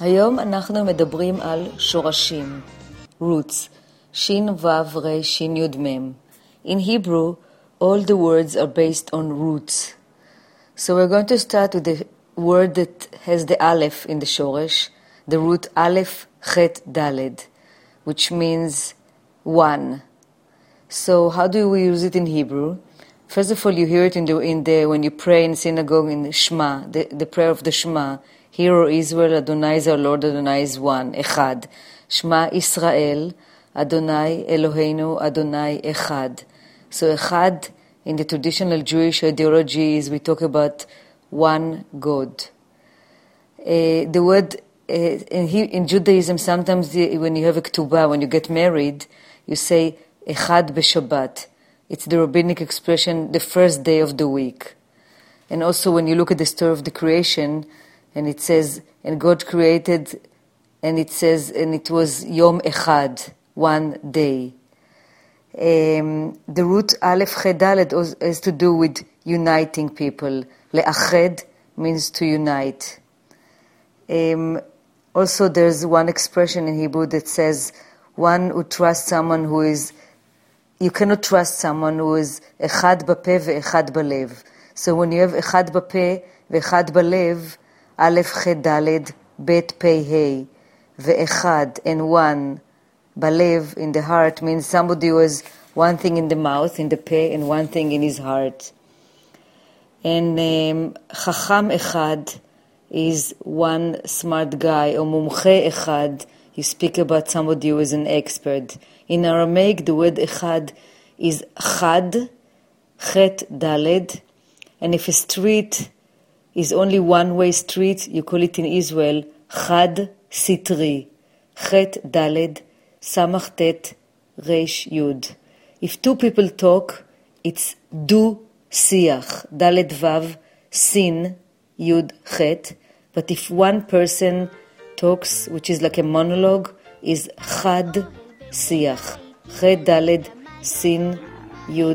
היום אנחנו מדברים על שורשים, roots, שין וו רי שין יוד מם. In Hebrew, all the words are based on roots. So we're going to start with the word that has the aleph in the shoresh, the root aleph chet daled, which means one. So how do we use it in Hebrew? First of all, you hear it in the, in the when you pray in synagogue in Shema, the, the prayer of the Shema. Hear, O Israel, Adonai is our Lord, Adonai is one, Echad. Shema Israel, Adonai Eloheinu, Adonai Echad. So Echad, in the traditional Jewish ideology, is we talk about one God. Uh, the word uh, in, in, Judaism, sometimes the, when you have a ketubah, when you get married, you say Echad b'Shabbat. It's the rabbinic expression, the first day of the week. And also, when you look at the story of the creation, and it says, and God created, and it says, and it was Yom Echad, one day. Um, the root Aleph Chedalet has to do with uniting people. Le'ached means to unite. Um, also, there's one expression in Hebrew that says, one who trusts someone who is you cannot trust someone who is אחד בפה ואחד בלב. So when you have אחד בפה ואחד בלב, א', ח', ד', ב', פ', ה', ואחד and one בלב, in the heart, means somebody who has one thing in the mouth, in the פה, and one thing in his heart. And um, חכם אחד is one smart guy, or מומחה אחד, you speak about somebody who is an expert. In Aramaic, the word echad is chad, chet, daled. And if a street is only one way street, you call it in Israel chad sitri, chet, daled, samach, tet, resh, yud. If two people talk, it's du siach, daled vav, sin, yud, chet. But if one person talks, which is like a monologue, is chad שיח, ח' ד' סין י'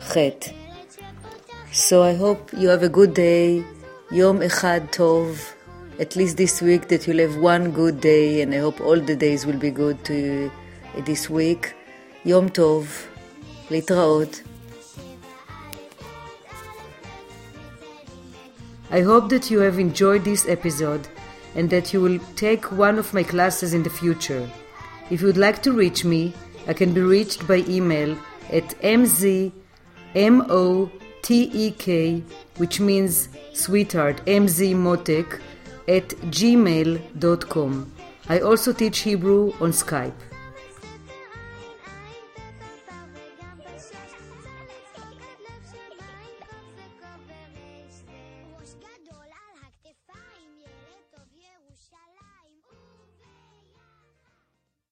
ח'. So I hope you have a good day, יום אחד טוב, at least this week that you'll have one good day and I hope all the days will be good to you this week. יום טוב, להתראות. I hope that you have enjoyed this episode and that you will take one of my classes in the future. If you would like to reach me, I can be reached by email at mzmotek, which means sweetheart, mzmotek, at gmail.com. I also teach Hebrew on Skype.